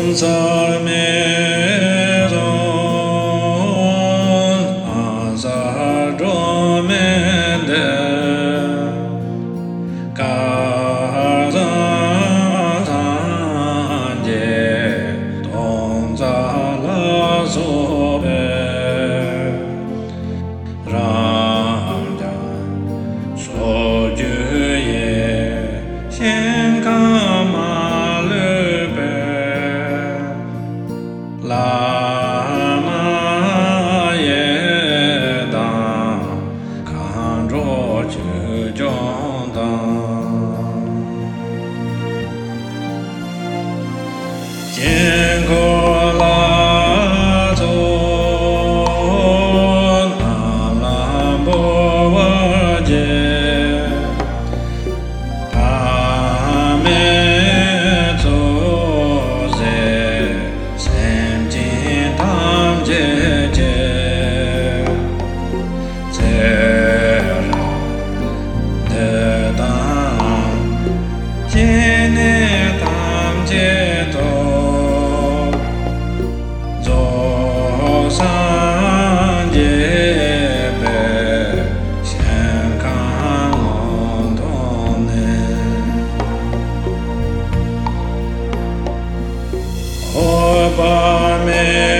Arms are made. Yeah. Shabbat.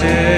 pensar.